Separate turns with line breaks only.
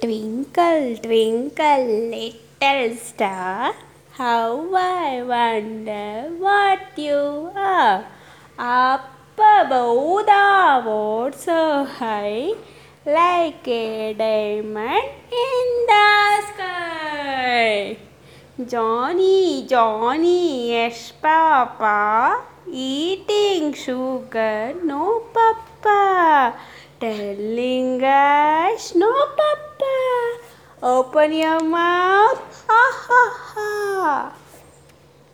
Twinkle, twinkle, little star, how I wonder what you are. Up above the world so high, like a diamond in the sky. Johnny, Johnny, yes, Papa, eating sugar, no, Papa. Telling us, no, Papa. Open your mouth.